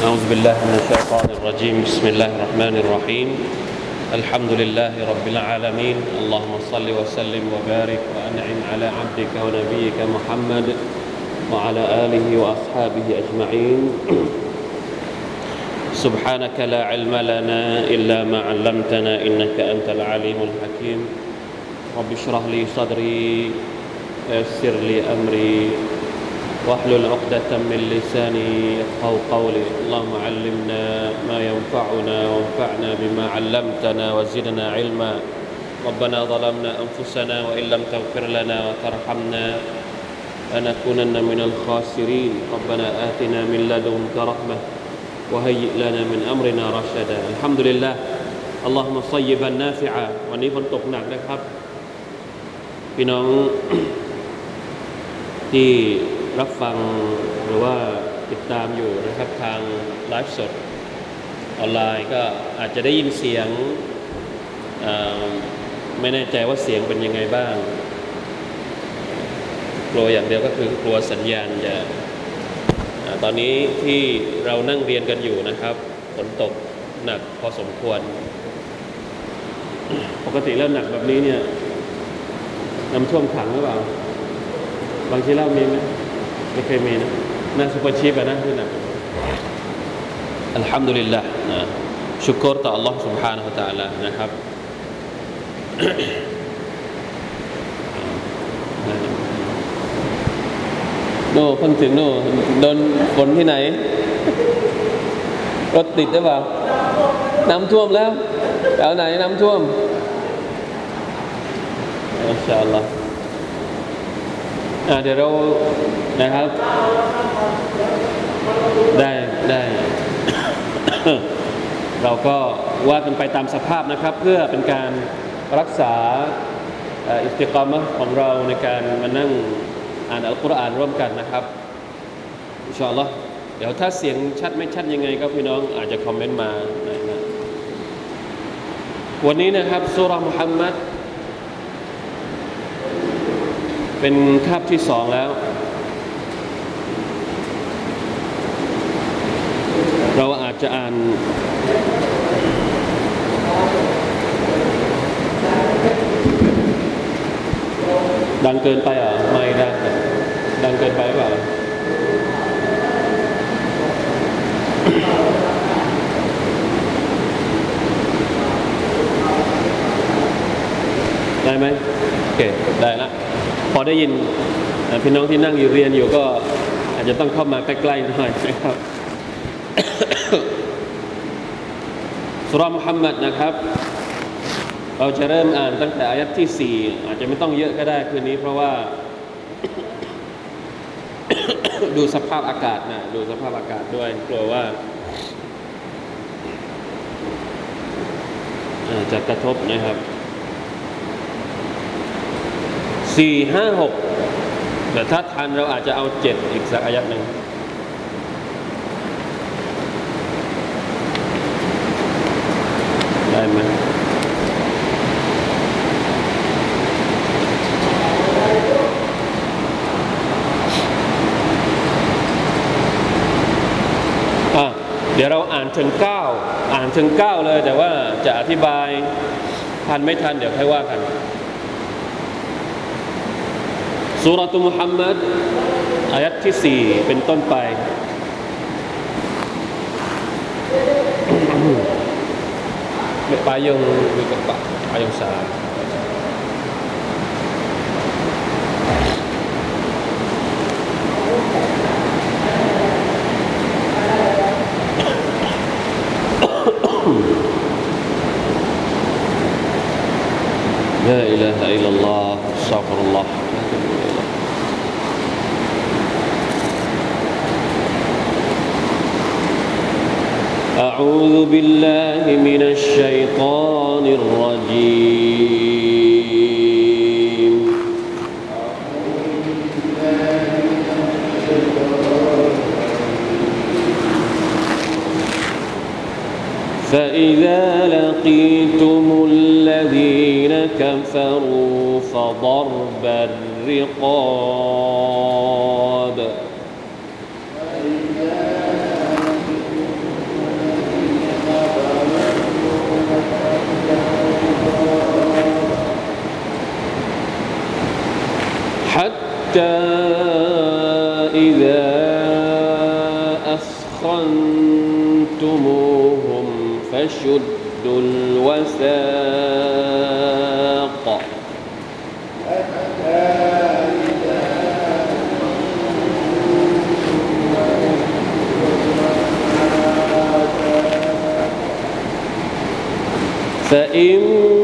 أعوذ بالله من الشيطان الرجيم. بسم الله الرحمن الرحيم. الحمد لله رب العالمين. اللهم صل وسلم وبارك وأنعم على عبدك ونبيك محمد وعلى آله وأصحابه أجمعين. سبحانك لا علم لنا إلا ما علمتنا إنك أنت العليم الحكيم. رب اشرح لي صدري ويسر لي أمري. واحلل عقدة من لساني يفقه قولي اللهم علمنا ما ينفعنا وانفعنا بما علمتنا وزدنا علما ربنا ظلمنا أنفسنا وإن لم تغفر لنا وترحمنا لنكونن من الخاسرين ربنا آتنا من لدنك رحمة وهيئ لنا من أمرنا رشدا الحمد لله اللهم صيبا نافعا วันนี้ฝนตกหนักนะครับ พี่น้อง ที่ รับฟังหรือว่าติดตามอยู่นะครับทางไลฟ์สดออนไลน์ก็อาจจะได้ยินเสียงไม่แน่ใจว่าเสียงเป็นยังไงบ้างกลัวอย่างเดียวก็คือกลัวสัญญาณจะตอนนี้ที่เรานั่งเรียนกันอยู่นะครับฝนตกหนักพอสมควร ปกติแล้วหนักแบบนี้เนี่ยน้ำท่วมขังหรือเปล่า บางทีเล่ามีไหม ไม่เคยมีนะหน้าซุปเปอร์ชีพอะนะที่หนักอัลฮัมดุลิลละนะชุกรต่อ Allah سبحانه และ تعالى นะครับ โน่เพิ่งถึงโน่โดนฝนที่ไหน รถติดหรือเปล่า น้ำท่วมแล้วแถวไหนน้ำท่วมอินชาอัลลอฮ์อ่า เดี๋ยวเรานะครับ ได้ได้ เราก็ว่ากันไปตามสภาพนะครับ เพื่อเป็นการรักษาอิสติกรมของเราในการมานั่งอ่านอัลกุรอานร่วมกันนะครับอินชาอัลลอฮ์เดี๋ยวถ้าเสียงชัดไม่ชัดยังไงก็พี่น้องอาจจะคอมเมนต์มานะวันนี้นะครับสุรามุฮัมมัด เป็นคาบที่สองแล้ว เราอาจจะอ่าน ดังเกินไปเหรอไม่ดังดังเกินไปหรือเปล่าได้ไหมโอเค ได้ละ พอได้ยินพี่น้องที่นั่งอยู่เรียนอยู่ก็อาจจะต้องเข้ามาใกล้ๆหน่อยนะครับสุรามุฮัมมัดนะครับ เราจะเริ่มอ่านตั้งแต่อายัดที่4อาจจะไม่ต้องเยอะก็ได้คืนนี้ เพราะว่า ดูสภาพอากาศนะดูสภาพอากาศด้วยกลัวว่าจะกระทบนะครับ สี่ห้าหกแต่ถ้าทันเราอาจจะเอาเจ็ดอีกสักอายัดหนึ่งได้ไหมอะเดี๋ยวเราอ่านถึงเก้าอ่านถึงเก้าเลยแต่ว่าจะอธิบายทันไม่ทันเดี๋ยวค่อยว่ากัน สุรตุมุฮัมมัดอายัดที่สี่เป็นต้นไป payung with pak payung sah لا إله إلا الله استغفر الله أعوذ بالله من الشيطان الرجيم. فإذا لقيتم الذين كفروا فضرب الرقاب. إذا أثخنتموهم فشدوا الوثاق فإن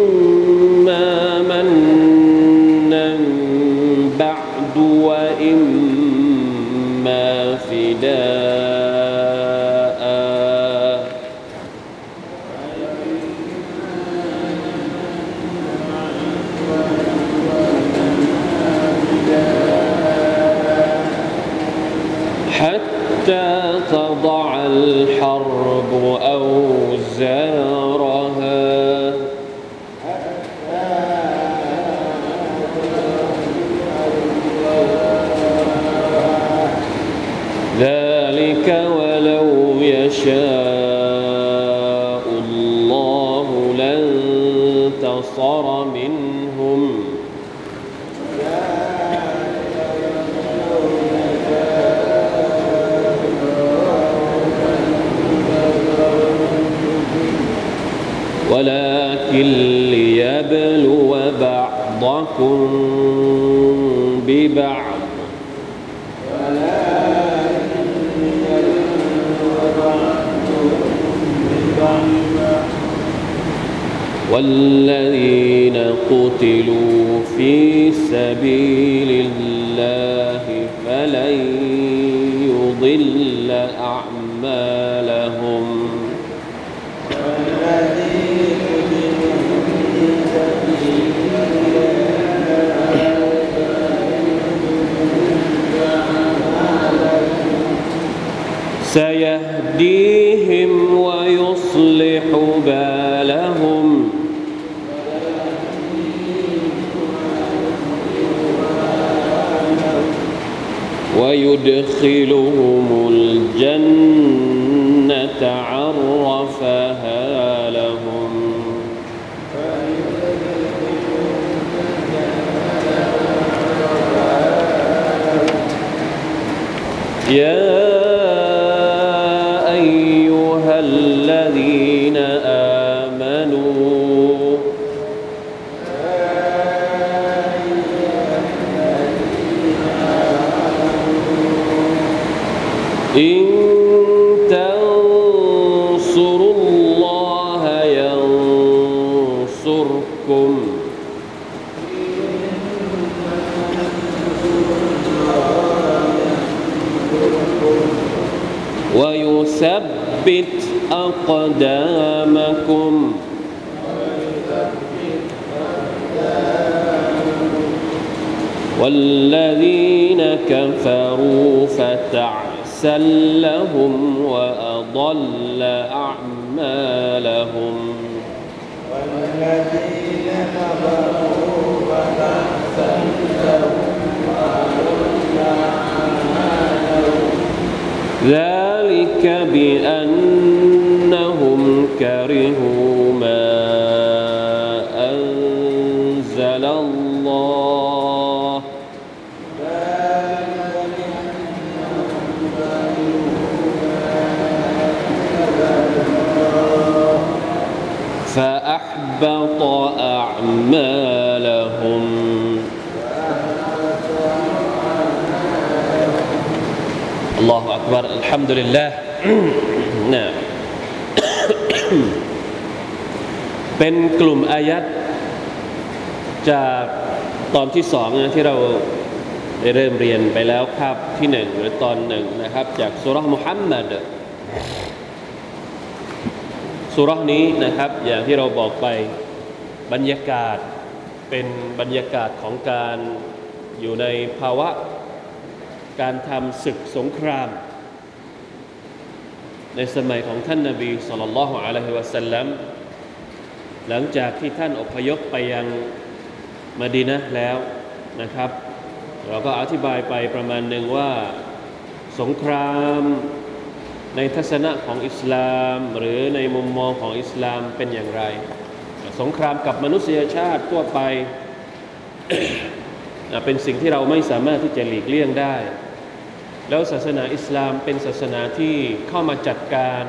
سيهديهم ويصلح بالهم. ويدخلهم الجنة عرفها لهم. يا أقدامكم. والذين كفروا فتعسا لهم وأضل أعمالهم. والذين كفروا فتحسن لهم وأضل أعمالهم ذلك بأنهم كرهوا ما أنزل الله. فأحبط أعمالهم. الله أكبر. الحمد لله. เป็นกลุ่มอายัดจากตอนที่สองนะที่เราได้เริ่มเรียนไปแล้วคาบที่หนึ่งหรือตอนหนึ่งนะครับ จากสุรษมุฮัมมัดสุรษนี้นะครับ อย่างที่เราบอกไปบรรยากาศเป็นบรรยากาศของการอยู่ในภาวะการทำศึกสงคราม ในสมัยของท่านนาบีสุลต่านละฮ์อะลัยฮิวะสัลลัม หลังจากที่ท่านอพยพไปยังมาดีนะแล้วนะครับ เราก็อธิบายไปประมาณหนึ่งว่าสงครามในทัศนะของอิสลาม หรือในมุมมองของอิสลามเป็นอย่างไร สงครามกับมนุษยชาติทั่วไป เป็นสิ่งที่เราไม่สามารถที่จะหลีกเลี่ยงได้ แล้วศาสนาอิสลามเป็นศาสนาที่เข้ามาจัดการ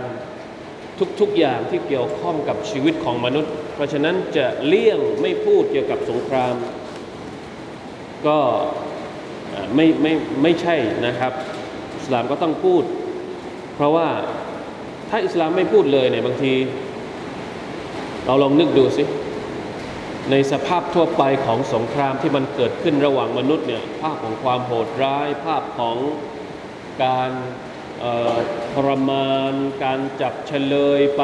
ทุกๆอย่างที่เกี่ยวข้องกับชีวิตของมนุษย์ เพราะฉะนั้นจะเลี่ยงไม่พูดเกี่ยวกับสงคราม ก็ไม่ไม่ไม่ใช่นะครับอิสลามก็ต้องพูด เพราะว่าถ้าอิสลามไม่พูดเลยเนี่ยบางที เราลองนึกดูสิ ในสภาพทั่วไปของสงครามที่มันเกิดขึ้นระหว่างมนุษย์เนี่ยภาพของความโหดร้าย ภาพของการ ทรมานการจับเฉลยไป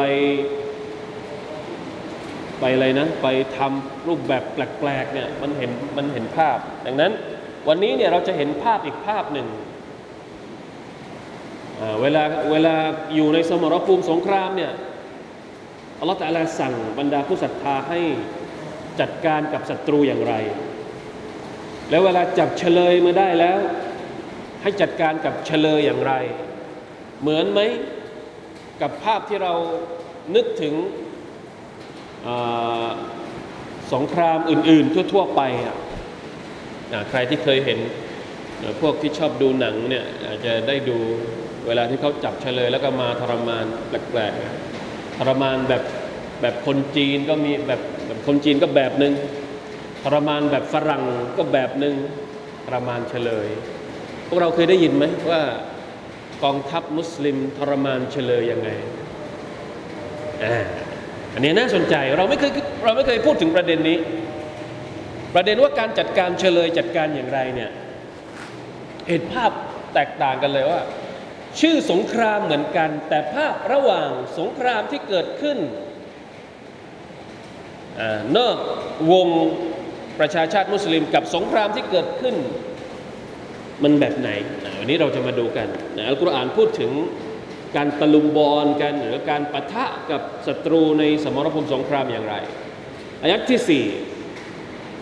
ไปอะไรนะ ไปทำรูปแบบแปลกๆเนี่ยมันเห็นมันเห็นภาพ ดังนั้นวันนี้เนี่ยเราจะเห็นภาพอีกภาพหนึ่งเวลาเวลาอยู่ในสมรภูมิสงครามเนี่ยอัลลอฮฺตะลาสั่งบรรดาผู้ศรัทธาให้จัดการกับศัตรูอย่างไร แล้วเวลาจับเฉลยมาได้แล้ว ให้จัดการกับเฉลยอย่างไร เหมือนไหมกับภาพที่เรานึกถึงสงครามอื่น ๆ ทั่ว ๆ ไปอะใครที่เคยเห็นพวกที่ชอบดูหนังเนี่ยอาจจะได้ดูเวลาที่เขาจับเฉลย แล้วก็มาทรมานแปลกๆทรมานแบบแบบคนจีนก็มีแบบแบบคนจีนก็แบบหนึ่งทรมานแบบฝรั่งก็แบบหนึ่งทรมานเฉลย พวกเราเคยได้ยินไหมว่า กองทัพมุสลิมทรมานเฉลยยังไงอ่าอันนี้น่าสนใจเราไม่เคยเราไม่เคยพูดถึงประเด็นนี้ ประเด็นว่าการจัดการเฉลยจัดการอย่างไรเนี่ยเห็นภาพแตกต่างกันเลยว่า ชื่อสงครามเหมือนกัน แต่ภาพระหว่างสงครามที่เกิดขึ้นนอกวงประชาชาติมุสลิมกับสงครามที่เกิดขึ้น มันแบบไหนวันนี้เราจะมาดูกันอัลกุรอานพูดถึงการตะลุมบอลกัน หรือการปะทะกับศัตรูในสมรภูมิสงครามอย่างไรอายัดที่สี่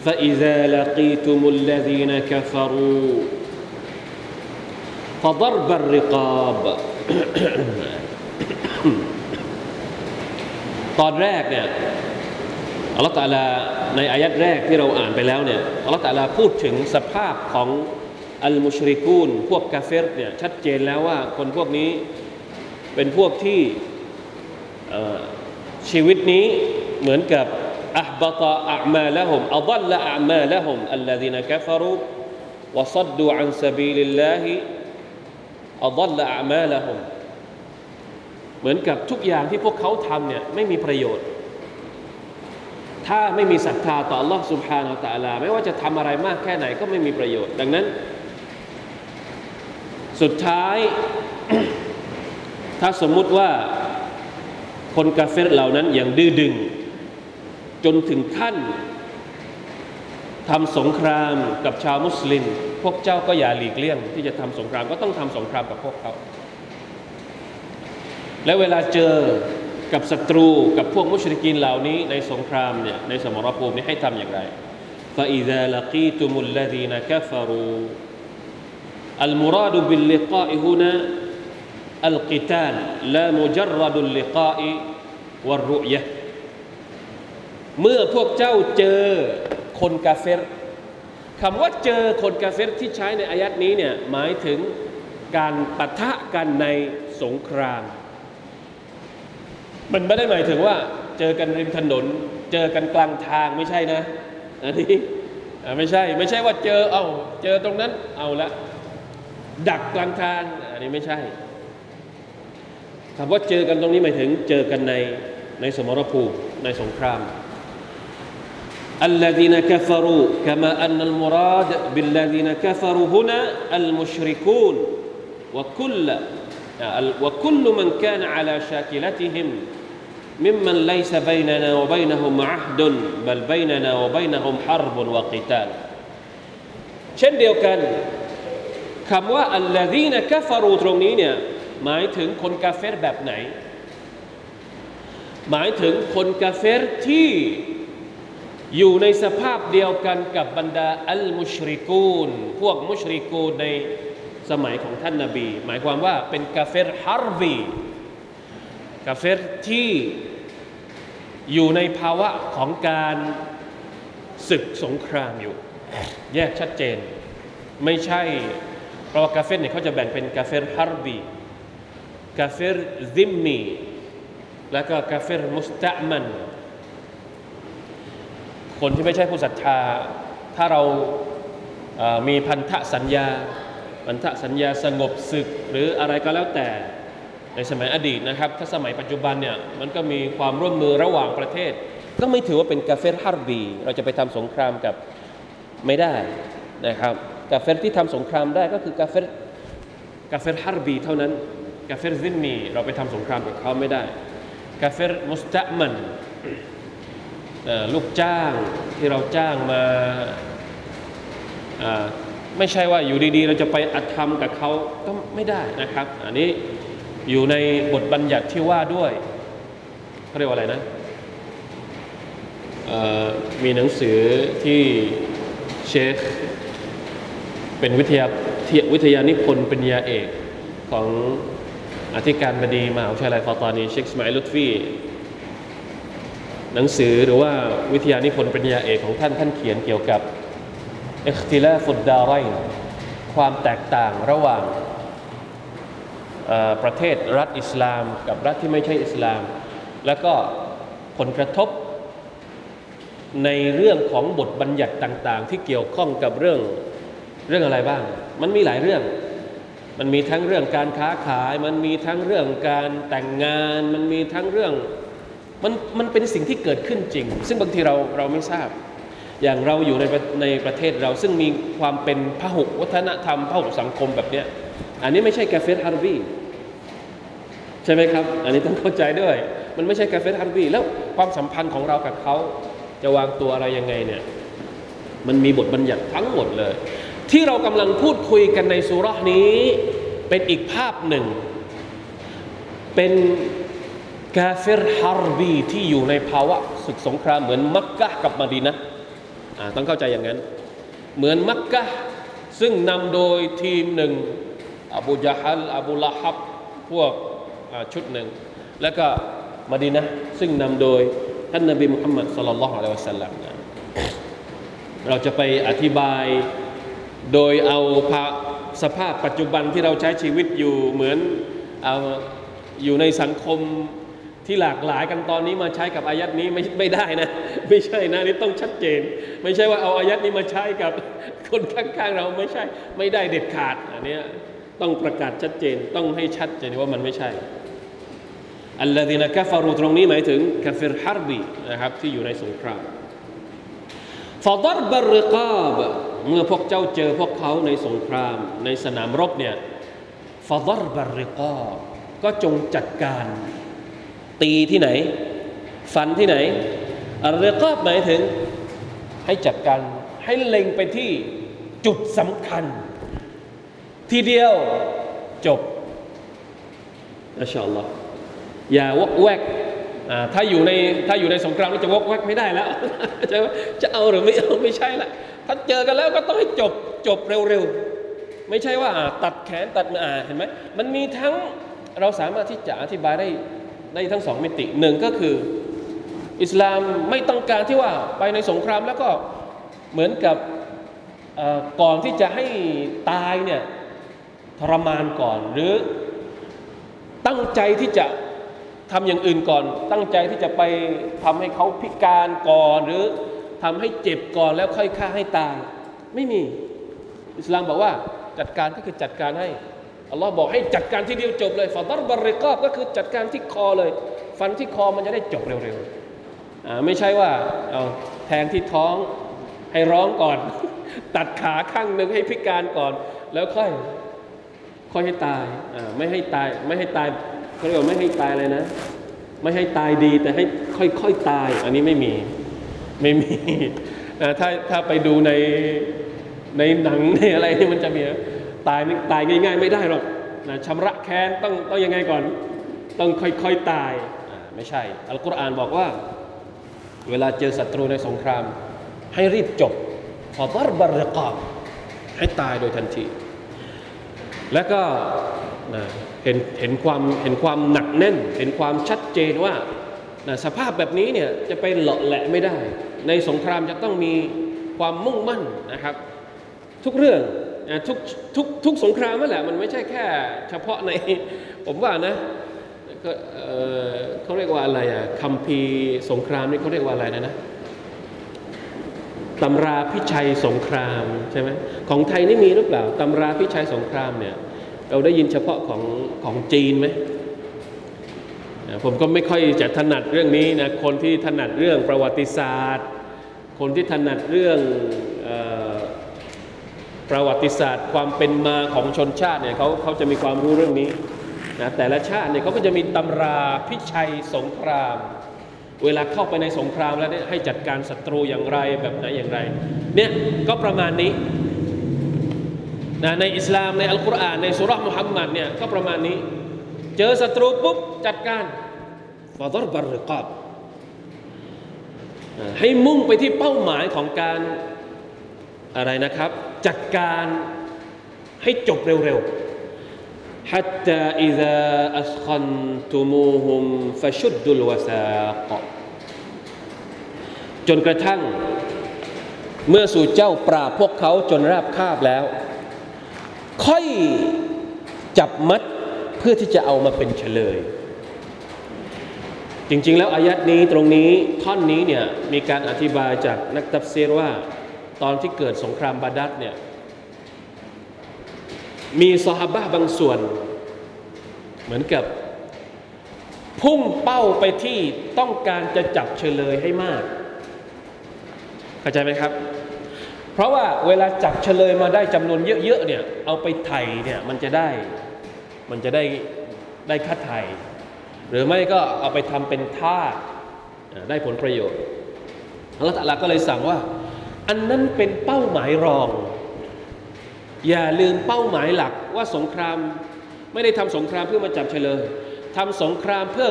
فإذا لقيتم الذين كفروا فضرب الرقاب ตอนแรกเนี่ยอัลลอฮฺตาลาในอายัดแรกที่เราอ่านไปแล้วเนี่ยอัลลอฮฺตาลาพูดถึงสภาพของ อัลมุชริกูนพวกกาเฟรเนี่ยชัดเจนแล้วว่าคนพวกนี้เป็นพวกที่ชีวิตนี้เหมือนกับอับตะอัมาละหมอัลละอัมาละหมอัลล ذ นกฟรุ وصدوا عن سبيل الله أضل أعمالهم เหมือนกับทุกอย่างที่พวกเขาทำเนี่ยไม่มีประโยชน์ ถ้าไม่มีศรัทธาต่อ Allah سبحانه และ تعالى ไม่ว่าจะทำอะไรมากแค่ไหนก็ไม่มีประโยชน์ ดังนั้น สุดท้าย ถ้าสมมุติว่าคนกาเฟรเหล่านั้นยังดื้อดึง จนถึงขั้นทำสงครามกับชาวมุสลิม พวกเจ้าก็อย่าหลีกเลี่ยง ที่จะทำสงครามก็ต้องทำสงครามกับพวกเขา และเวลาเจอกับศัตรูกับพวกมุชริกินเหล่านี้ในสงครามเนี่ยในสมรภูมินี้ให้ทำอย่างไร فإذا لقيتم الذين كفروا المراد باللقاء هنا القتال لا مجرد اللقاء والرؤية เมื่อพวกเจ้าเจอคนกาเฟรคำว่าเจอคนกาเฟรที่ใช้ในอายัดนี้เนี่ยหมายถึงการปะทะกันในสงคราม มันไม่ได้หมายถึงว่าเจอกันริมถนน เจอกันกลางทางไม่ใช่นะอันนี้ไม่ใช่ไม่ใช่ว่าเจอเอาเจอตรงนั้นเอาละ ดักกลางทางอันนี้ไม่ใช่คำว่าเจอกันตรงนี้หมายถึงเจอกันในในสมรภูมิในสงคราม الذين كفروا كما أن المراد بالذين كفروا هنا المشركون وكل وكل من كان على شاكلتهم ممن ليس بيننا وبينهم عهد بل بيننا وبينهم حرب وقتال เช่นเดียวกัน คำว่าالذين كفرواตรงนี้เนี่ยหมายถึงคนกาเฟรแบบไหน หมายถึงคนกาเฟรที่อยู่ในสภาพเดียวกันกับบรรดาالمشركون พวก مشركونในสมัยของท่านนบี หมายความว่าเป็นกาเฟรحربيกาเฟรที่อยู่ในภาวะของการศึกสงครามอยู่ แยกชัดเจน ไม่ใช่ เพราะว่ากาเฟรเนี่ยเขาจะแบ่งเป็นกาเฟร حربي กาเฟร ذمي แล้วก็กาเฟร مستأمن คนที่ไม่ใช่ผู้ศรัทธา ถ้าเรามีพันธสัญญา พันธสัญญาสงบศึกหรืออะไรก็แล้วแต่ในสมัยอดีตนะครับ ถ้าสมัยปัจจุบันเนี่ยมันก็มีความร่วมมือระหว่างประเทศ ก็ไม่ถือว่าเป็นกาเฟร حربي เราจะไปทำสงครามกับไม่ได้นะครับ กาเฟรที่ทำสงครามได้ก็คือกาเฟรกาเฟร حربي เท่านั้นกาเฟร ذمي เราไปทำสงครามกับเขาไม่ได้กาเฟร مستأمن ลูกจ้างที่เราจ้างมาไม่ใช่ว่าอยู่ดีๆ เราจะไปอัดธรรมกับเขาก็ไม่ได้นะครับ อันนี้อยู่ในบทบัญญัติที่ว่าด้วยเขาเรียกว่าอะไรนะมีหนังสือที่เชค เป็นวิทยาวิทยานิพนธ์ปริญญาเอกของอธิการบดีมหาวิทยาลัยฟาตานีเชคสมัยลุตฟีหนังสือหรือว่าวิทยานิพนธ์ปริญญาเอกของท่านท่านเขียนเกี่ยวกับเอคติลาฟุดดาไรน์ความแตกต่างระหว่างประเทศรัฐอิสลาม กับรัฐที่ไม่ใช่อิสลาม แล้วก็ผลกระทบในเรื่องของบทบัญญัติต่าง ๆ ที่เกี่ยวข้องกับเรื่อง เรื่องอะไรบ้าง มันมีหลายเรื่อง มันมีทั้งเรื่องการค้าขาย มันมีทั้งเรื่องการแต่งงาน มันมีทั้งเรื่อง มันมันเป็นสิ่งที่เกิดขึ้นจริง ซึ่งบางทีเราเราไม่ทราบ อย่างเราอยู่ในในประเทศเราซึ่งมีความเป็นพหุวัฒนธรรมพหุสังคมแบบเนี้ย อันนี้ไม่ใช่กาเฟสฮาร์บีใช่ไหมครับ อันนี้ต้องเข้าใจด้วย มันไม่ใช่กาเฟสฮาร์บีแล้วความสัมพันธ์ของเรากับเขาจะวางตัวอะไรยังไงเนี่ย มันมีบทบัญญัติทั้งหมดเลย ที่เรากำลังพูดคุยกันในสุรานี้เป็นอีกภาพหนึ่ง เป็นกาเฟร حربي ที่อยู่ในภาวะศึกสงครามเหมือนมักกะกับมาดีนะต้องเข้าใจอย่างนั้น เหมือนมักกะซึ่งนำโดยทีมหนึ่งอบูจาฮัลอบูละฮับพวกชุดหนึ่ง แล้วก็มาดีนะซึ่งนำโดยท่านนบีมุฮัมมัดصلى الله عليه وسلم เราจะไปอธิบาย โดยเอาภาสภาพปัจจุบันที่เราใช้ชีวิตอยู่เหมือนเอาอยู่ในสังคมที่หลากหลายกันตอนนี้มาใช้กับอายัดนี้ไม่ไม่ได้นะ ไม่ใช่นะนี่ต้องชัดเจน ไม่ใช่ว่าเอาอายัดนี้มาใช้กับคนข้างๆเราไม่ใช่ไม่ได้เด็ดขาดอันนี้ต้องประกาศชัดเจนต้องให้ชัดเจนว่ามันไม่ใช่อัลลอฮีนะกัฟารูตรงนี้หมายถึงกาเฟรฮาร์บีนะครับที่อยู่ในสงครามฟาดรบริกาบ เมื่อพวกเจ้าเจอพวกเขาในสงครามในสนามรบเนี่ยฟาดรบริกาก็จงจัดการ ตีที่ไหน ฟันที่ไหนอัลริกาบหมายถึงให้จัดการให้เล็งไปที่จุดสำคัญ ทีเดียวจบอัชาอัลลอฮ์อย่าวกแวกถ้าอยู่ในถ้าอยู่ในสงครามเราจะวกแวกไม่ได้แล้วจะจะเอาหรือไม่เอาไม่ใช่ละ ถ้าเจอกันแล้วก็ต้องให้จบจบเร็วๆ ไม่ใช่ว่าตัดแขนตัดมืออ่าเห็นไหมมันมีทั้งเราสามารถที่จะอธิบายได้ได้ทั้งสองมิติหนึ่งก็คือ อิสลามไม่ต้องการที่ว่าไปในสงครามแล้วก็เหมือนกับก่อนที่จะให้ตายเนี่ยทรมานก่อนหรือตั้งใจที่จะทำอย่างอื่นก่อน ตั้งใจที่จะไปทำให้เขาพิการก่อนหรือ ทำให้เจ็บก่อนแล้วค่อยฆ่าให้ตายไม่มี อิสลามบอกว่าจัดการก็คือจัดการให้อัลลอฮ์บอกให้จัดการที่เดียวจบเลยฟาดรบริกอบก็คือจัดการที่คอเลย ฟันที่คอมันจะได้จบเร็วๆอ่าไม่ใช่ว่าเอาแทงที่ท้องให้ร้องก่อน ตัดขาข้างหนึ่งให้พิการก่อน แล้วค่อยค่อยให้ตายอ่าไม่ให้ตายไม่ให้ตายเขาเรียกว่าไม่ให้ตายเลยนะ ไม่ให้ตายดีแต่ให้ค่อยๆตาย อันนี้ไม่มี ไม่มีนะถ้าถ้าไปดูในในหนังในอะไรนี่มันจะมีตายนี่ตายง่าย ๆ ไม่ได้หรอกนะชำระแค้นต้องต้องยังไงก่อน ต้องค่อยๆตายไม่ใช่ อัลกุรอานบอกว่า เวลาเจอศัตรูในสงคราม ให้รีบจบฟาดรบริกอบให้ตายโดยทันที แล้วก็นะเห็นเห็นความเห็นความหนักแน่น เห็นความชัดเจนว่านะสภาพแบบนี้เนี่ยจะไปเหลาะแหละไม่ได้ ในสงครามจะต้องมีความมุ่งมั่นนะครับ ทุกเรื่องทุกทุกทุกสงครามนั่นแหละมันไม่ใช่แค่ เฉพาะในผมว่านะก็เเขาเรียกว่าอะไรอะคัมภีสงครามนี่เขาเรียกว่าอะไรนะนะตำราพิชัยสงครามใช่ไหมของไทยนี่มีหรือเปล่าตำราพิชัยสงครามเนี่ยเราได้ยินเฉพาะของของจีนไหม ผมก็ไม่ค่อยจะถนัดเรื่องนี้นะคนที่ถนัดเรื่องประวัติศาสตร์ คนที่ถนัดเรื่องอประวัติศาสตร์ ความเป็นมาของชนชาติเนี่ยเขาเขาจะมีความรู้เรื่องนี้นะแต่ละชาติเนี่ยเขาก็จะมีตำราพิชัยสงคราม เวลาเข้าไปในสงครามแล้วเนี่ยให้จัดการศัตรูอย่างไรแบบไหนอย่างไรเนี่ยก็ประมาณนี้นะในอิสลามในอัลกุรอานในสุราะห์มุฮัมมัดเนี่ยก็ประมาณนี้ เจอศัตรูปุ๊บจัดการฟาดรบริกอบให้มุ่งไปที่เป้าหมายของการอะไรนะครับ จัดการให้จบเร็วๆ حتى إذا أثخنتموهم فشدوا الوثاق จนกระทั่งเมื่อสู่เจ้าปราบพวกเขาจนราบคาบแล้ว ค่อยจับมัด เพื่อที่จะเอามาเป็นเฉลย จริง ๆ แล้วอายัดนี้ตรงนี้ท่อนนี้เนี่ยมีการอธิบายจากนักตัฟซีรว่าตอนที่เกิดสงครามบาดัดเนี่ยมีซอฮาบะบางส่วน เหมือนกับ พุ่งเป้าไปที่ต้องการจะจับเฉลยให้มาก เข้าใจไหมครับ เพราะว่าเวลาจับเฉลยมาได้จำนวนเยอะๆเนี่ยเอาไปไถ่เนี่ยมันจะได้ มันจะได้ได้ค่าไถ่หรือไม่ก็เอาไปทำเป็นท่าได้ผลประโยชน์อัลลอฮฺตะลาก็เลยสั่งว่า อันนั้นเป็นเป้าหมายรอง อย่าลืมเป้าหมายหลักว่าสงครามไม่ได้ทำสงครามเพื่อมาจับเฉลยทำสงครามเพื่อ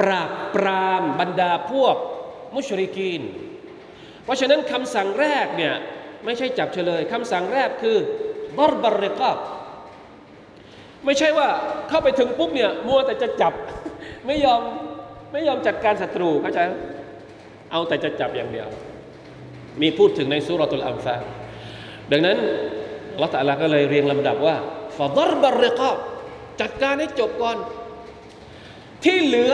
ปราบปรามบรรดาพวกมุชริกีน เพราะฉะนั้นคำสั่งแรกเนี่ยไม่ใช่จับเฉลยคำสั่งแรกคือบรบริกอบ ไม่ใช่ว่าเข้าไปถึงปุ๊บเนี่ยมัวแต่จะจับ ไม่ยอมไม่ยอมจัดการศัตรูเข้าใจไหมเอาแต่จะจับอย่างเดียว มีพูดถึงในสุรตุลอัมฟาดังนั้นอัลอฮฺตะอาลาก็เลยเรียงลำดับว่าฟาดรบริกอบจัดการให้จบก่อน ที่เหลือ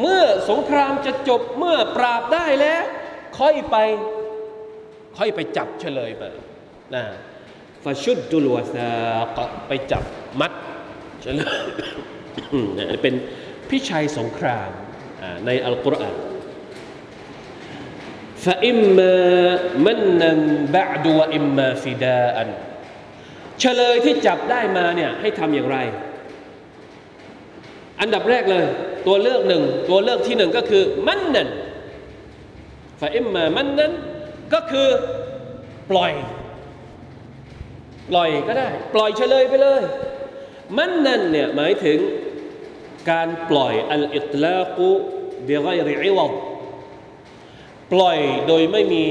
เมื่อสงครามจะจบเมื่อปราบได้แล้ว ค่อยไป ค่อยไปจับเฉลยมานะฟาชุดดุลวาซาไปจับ มัดเฉลย นะเป็นพิชัยสงครามอ่าในอัลกุรอาน فإما منا بعد وإما فداء เฉลยที่จับได้มาเนี่ยให้ทำอย่างไร อันดับแรกเลย ตัวเลือกหนึ่ง ตัวเลือกที่หนึ่งก็คือมันนันฟาอิมมามันนั้นก็คือปล่อย ปล่อยก็ได้ ปล่อยเฉลยไปเลย มันนั่นเนี่ยหมายถึงการปล่อยอัลอิตลากุบิไกริอิวดปล่อยโดยไม่มี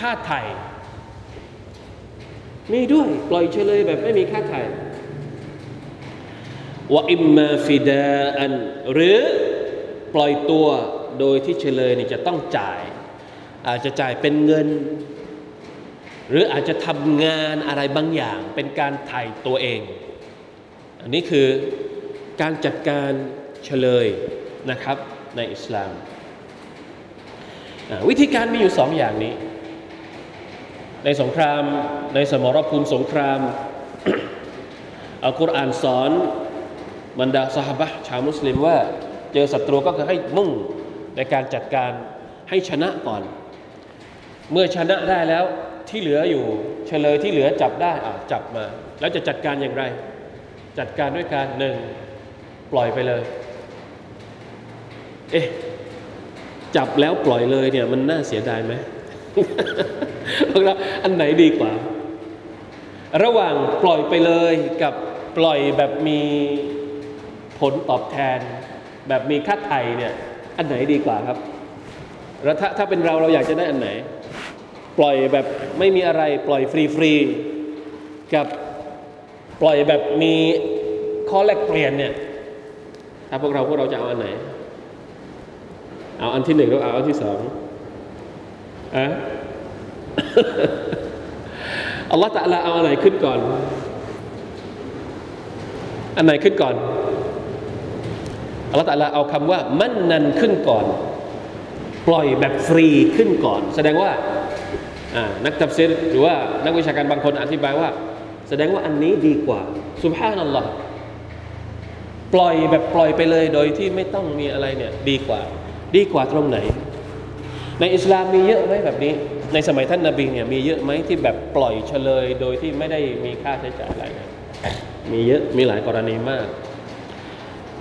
ค่าไถ่มีด้วยปล่อยเฉลยแบบไม่มีค่าไถ่ว่าอิมมาฟิดาอันหรือปล่อยตัวโดยที่เฉลยนี่จะต้องจ่าย อาจจะจ่ายเป็นเงิน หรืออาจจะทำงานอะไรบางอย่างเป็นการไถ่ตัวเอง อันนี้คือการจัดการเฉลยนะครับในอิสลาม วิธีการมีอยู่สองอย่างนี้ ในสงครามในสมรภูมิสงครามอัลกุรอานสอนบรรดาสหบะชาวมุสลิมว่าเจอศัตรูก็คือให้มุ่งในการจัดการให้ชนะก่อน เมื่อชนะได้แล้วที่เหลืออยู่เฉลยที่เหลือจับได้อะจับมา แล้วจะจัดการอย่างไร จัดการด้วยการหนึ่งปล่อยไปเลย เอ๊ะจับแล้วปล่อยเลยเนี่ยมันน่าเสียดายไหมพวกเราอันไหนดีกว่า ระหว่างปล่อยไปเลยกับปล่อยแบบมีผลตอบแทน แบบมีค่าไถ่เนี่ยอันไหนดีกว่าครับแล้วถ้าถ้าเป็นเราเราอยากจะได้อันไหน ปล่อยแบบไม่มีอะไรปล่อยฟรีๆกับ ปล่อยแบบมีข้อแลกเปลี่ยนเนี่ย ถ้าพวกเราพวกเราจะเอาอันไหน เอาอันที่หนึ่งหรือเอาอันที่สองอะอัลลอฮฺตะลาเอาอะไรขึ้นก่อน อันไหนขึ้นก่อนอัลลอฮฺตะลาเอาคำว่ามันนันขึ้นก่อน ปล่อยแบบฟรีขึ้นก่อน แสดงว่านักตัฟซีรหรือว่านักวิชาการบางคนอธิบายว่า แสดงว่าอันนี้ดีกว่าสุบฮานัลลอฮ์ปล่อยแบบปล่อยไปเลยโดยที่ไม่ต้องมีอะไรเนี่ยดีกว่า ดีกว่าตรงไหน ในอิสลามมีเยอะไหมแบบนี้ ในสมัยท่านนาบีเนี่ยมีเยอะไหมที่แบบปล่อยเฉลย โดยที่ไม่ได้มีค่าใช้จ่ายอะไรนะมีเยอะมีหลายกรณีมาก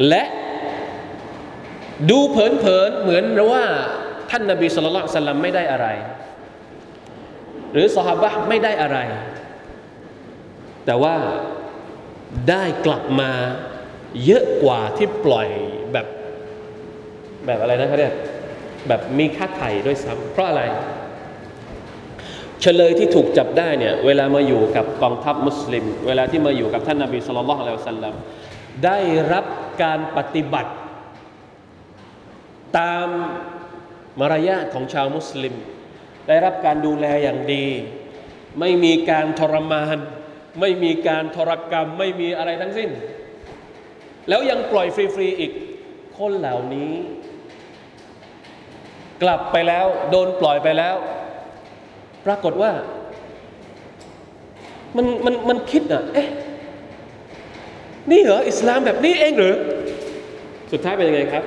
และดูเผินๆเหมือนว่าท่านนาบีสุลต่านลลัมไม่ได้อะไร หรือสหบะไม่ได้อะไร แต่ว่าได้กลับมาเยอะกว่าที่ปล่อยแบบแบบอะไรนะเขาเรียกแบบมีค่าไถ่ด้วยซ้ำเพราะอะไรเฉลยที่ถูกจับได้เนี่ยเวลามาอยู่กับกองทัพมุสลิม เวลาที่มาอยู่กับท่านนาบีสุลต่านละสัลลัมได้รับการปฏิบัติ ตามมารยาทของชาวมุสลิม ได้รับการดูแลอย่างดี ไม่มีการทรมาน ไม่มีการทรกรรมไม่มีอะไรทั้งสิ้น แล้วยังปล่อยฟรี ๆ อีก คนเหล่านี้ กลับไปแล้ว โดนปล่อยไปแล้ว ปรากฏว่า มันมันมันคิดอะเอ๊ะนี่เหรออิสลามแบบนี้เองหรือสุดท้ายเป็นยังไงครับ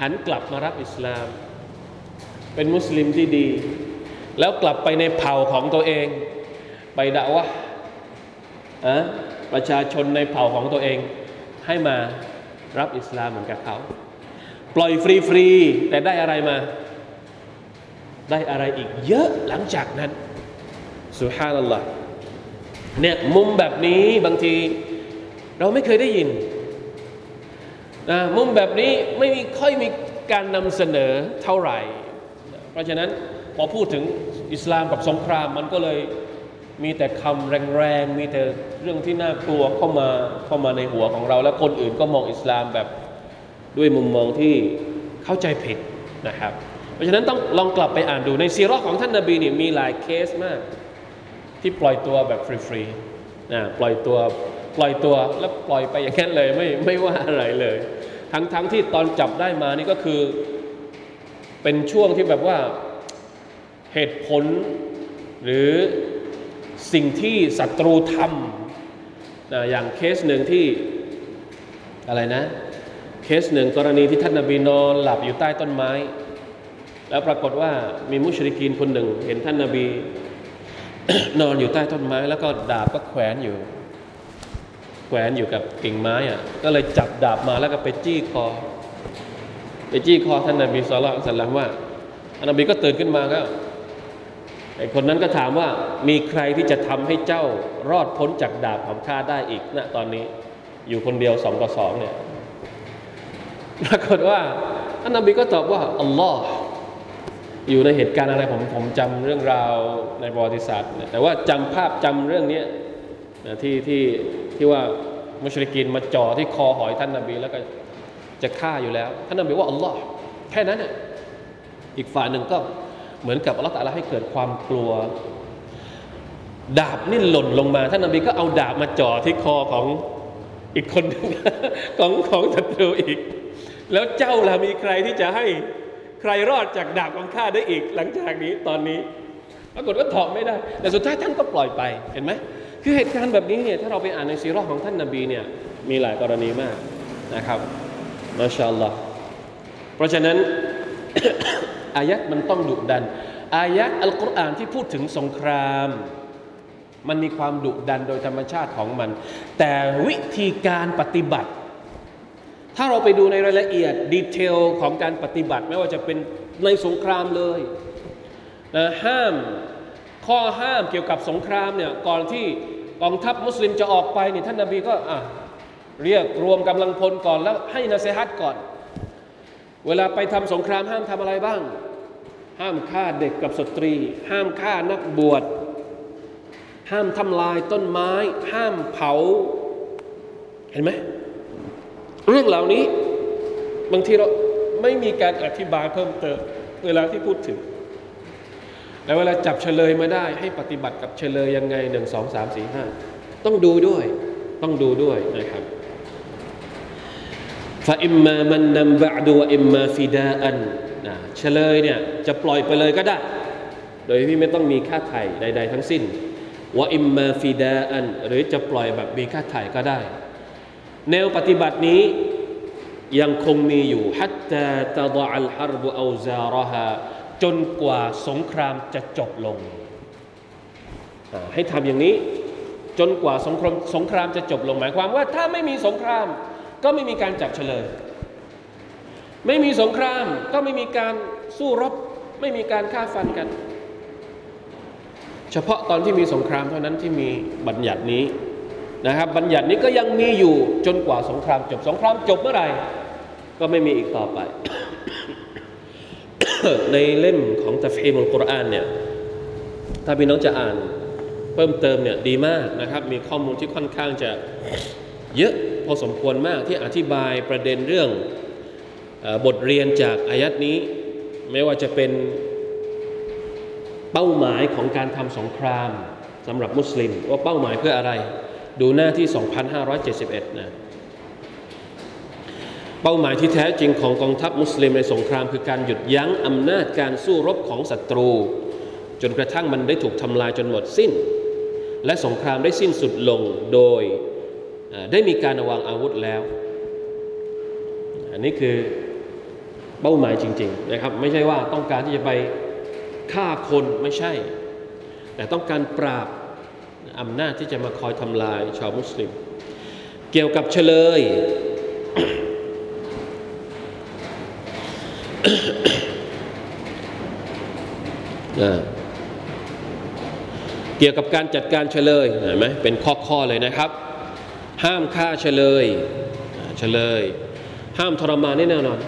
หันกลับมารับอิสลาม เป็นมุสลิมที่ดี แล้วกลับไปในเผ่าของตัวเอง ไปด่าวะอะ ประชาชนในเผ่าของตัวเอง ให้มารับอิสลามเหมือนกับเขา ปล่อยฟรีๆแต่ได้อะไรมา ได้อะไรอีก เยอะหลังจากนั้นสุฮานัลลอฮ์เนี่ยมุมแบบนี้บางที เราไม่เคยได้ยินนะมุมแบบนี้ไม่มีค่อยมีการนำเสนอเท่าไหร่ เพราะฉะนั้นพอพูดถึงอิสลามกับสงครามมันก็เลย มีแต่คำแรงๆ มีแต่เรื่องที่น่ากลัวเข้ามาเข้ามาในหัวของเรา และคนอื่นก็มองอิสลามแบบด้วยมุมมองที่เข้าใจผิดนะครับ เพราะฉะนั้นต้องลองกลับไปอ่านดูในซีรอของท่านนาบีเนี่ยมีหลายเคสมาก ที่ปล่อยตัวแบบฟรีๆนะปล่อยตัวปล่อยตัวแล้วปล่อยไปอย่างนั้นเลยไม่ไม่ว่าอะไรเลย ทั้งทั้งที่ตอนจับได้มานี่ก็คือเป็นช่วงที่แบบว่าเหตุผลหรือ สิ่งที่ศัตรูทำนะอย่างเคสหนึ่งที่อะไรนะ เคสหนึ่งกรณีที่ท่านนาบีนอนหลับอยู่ใต้ต้นไม้ แล้วปรากฏว่ามีมุชริกีนคนหนึ่ง เห็นท่านนาบีนอนอยู่ใต้ต้นไม้ แล้วก็ดาบก็แขวนอยู่ แขวนอยู่กับกิ่งไม้อะก็เลยจับดาบมาแล้วก็ไปจี้คอไปจี้คอท่านนาบีสุลต่านสัลลัมว่าท่านนาบีก็ตื่นขึ้นมาก็ ไอ้คนนั้นก็ถามว่ามีใครที่จะทำให้เจ้ารอดพ้นจากดาบของข้าได้อีกณตอนนี้ อยู่คนเดียวสองต่อสองเนี่ยปรากฏว่าท่านนบีก็ตอบว่าอัลลอฮ์อยู่ในเหตุการณ์อะไรผมผมจำเรื่องราวในประวัติศาสตร์แต่ว่าจำภาพจำเรื่องนี้ที่ที่ที่ว่ามุชริกีนมาจ่อที่คอหอยท่านนบีแล้วก็จะฆ่าอยู่แล้ว ท่านนบีว่าอัลลอฮ์แค่นั้นน่ยอีกฝ่ายหนึ่งก็ เหมือนกับอัลลอฮฺตะลาให้เกิดความกลัว ดาบนี่หล่นลงมา ท่านนบีก็เอาดาบมาจ่อที่คอของอีกคนหนึ่งของของศัตรูอีก แล้วเจ้าล่ะมีใครที่จะให้ใครรอดจากดาบของข้าได้อีก หลังจากนี้ตอนนี้ปรากฏว่าถอดไม่ได้ แต่สุดท้ายท่านก็ปล่อยไปเห็นไหมคือเหตุการณ์แบบนี้เนี่ยถ้าเราไปอ่านในซีรอของท่านนาบีเนี่ยมีหลายกรณีมากนะครับมาชาอัลลอฮ์เพราะฉะนั้น อายัดมันต้องดุดัน อายัดอัลกุรอานที่พูดถึงสงคราม มันมีความดุดันโดยธรรมชาติของมัน แต่วิธีการปฏิบัติ ถ้าเราไปดูในรายละเอียดดีเทลของการปฏิบัติ ไม่ว่าจะเป็นในสงครามเลยนะห้ามข้อห้ามเกี่ยวกับสงครามเนี่ยก่อนที่กองทัพมุสลิมจะออกไปเนี่ยท่านนาบีก็อะเรียกรวมกำลังพลก่อนแล้วให้นาเซฮัตก่อน เวลาไปทำสงครามห้ามทำอะไรบ้าง ห้ามฆ่าเด็กกับสตรี ห้ามฆ่านักบวช ห้ามทำลายต้นไม้ ห้ามเผา เห็นไหมเรื่องเหล่านี้บางทีเราไม่มีการอธิบายเพิ่มเติมเวลาที่พูดถึง แล้วเวลาจับเฉลยมาได้ ให้ปฏิบัติกับเฉลยยังไงหนึ่งสองสามสี่ห้าต้องดูด้วย ต้องดูด้วยนะครับฟาอิมมามั นะเฉลยเนี่ยจะปล่อยไปเลยก็ได้ โดยที่ไม่ต้องมีค่าไถ่ใด ๆ ทั้งสิ้นว่าอิมมาฟิดาอันหรือจะปล่อยแบบมีค่าไถ่ก็ได้ แนวปฏิบัตินี้ยังคงมีอยู่ฮัตตาตะดอัลฮารบุอาซาระฮาจนกว่าสงครามจะจบลง ให้ทำอย่างนี้จนกว่าสงครามสงครามจะจบลงหมายความว่าถ้าไม่มีสงครามก็ไม่มีการจับเฉลย ไม่มีสงคราม ก็ไม่มีการสู้รบ ไม่มีการฆ่าฟันกัน เฉพาะตอนที่มีสงครามเท่านั้นที่มีบัญญัตินี้นะครับบัญญัตินี้ก็ยังมีอยู่จนกว่าสงครามจบสงครามจบเมื่อไหร่ก็ไม่มีอีกต่อไป ในเล่มของตัฟฮีมุลกุรอานเนี่ยถ้าพี่น้องจะอ่านเพิ่มเติมเนี่ยดีมากนะครับ มีข้อมูลที่ค่อนข้างจะเยอะพอสมควรมากที่อธิบายประเด็นเรื่อง บทเรียนจากอายัดนี้ ไม่ว่าจะเป็นเป้าหมายของการทำสงครามสำหรับมุสลิม ว่าเป้าหมายเพื่ออะไร ดูหน้าที่ 2571 นะเป้าหมายที่แท้จริงของกองทัพมุสลิมในสงคราม คือการหยุดยั้งอำนาจการสู้รบของศัตรู จนกระทั่งมันได้ถูกทำลายจนหมดสิ้น และสงครามได้สิ้นสุดลงโดยได้มีการวางอาวุธแล้ว อันนี้คือ เป้าหมายจริงๆนะครับไม่ใช่ว่าต้องการที่จะไปฆ่าคนไม่ใช่ แต่ต้องการปราบอำนาจที่จะมาคอยทำลายชาวมุสลิม เกี่ยวกับเฉลย เกี่ยวกับการจัดการเฉลยเห็นไหมเป็นข้อๆเลยนะครับ ห้ามฆ่าเฉลยเฉลย ห้ามทรมานแน่นอน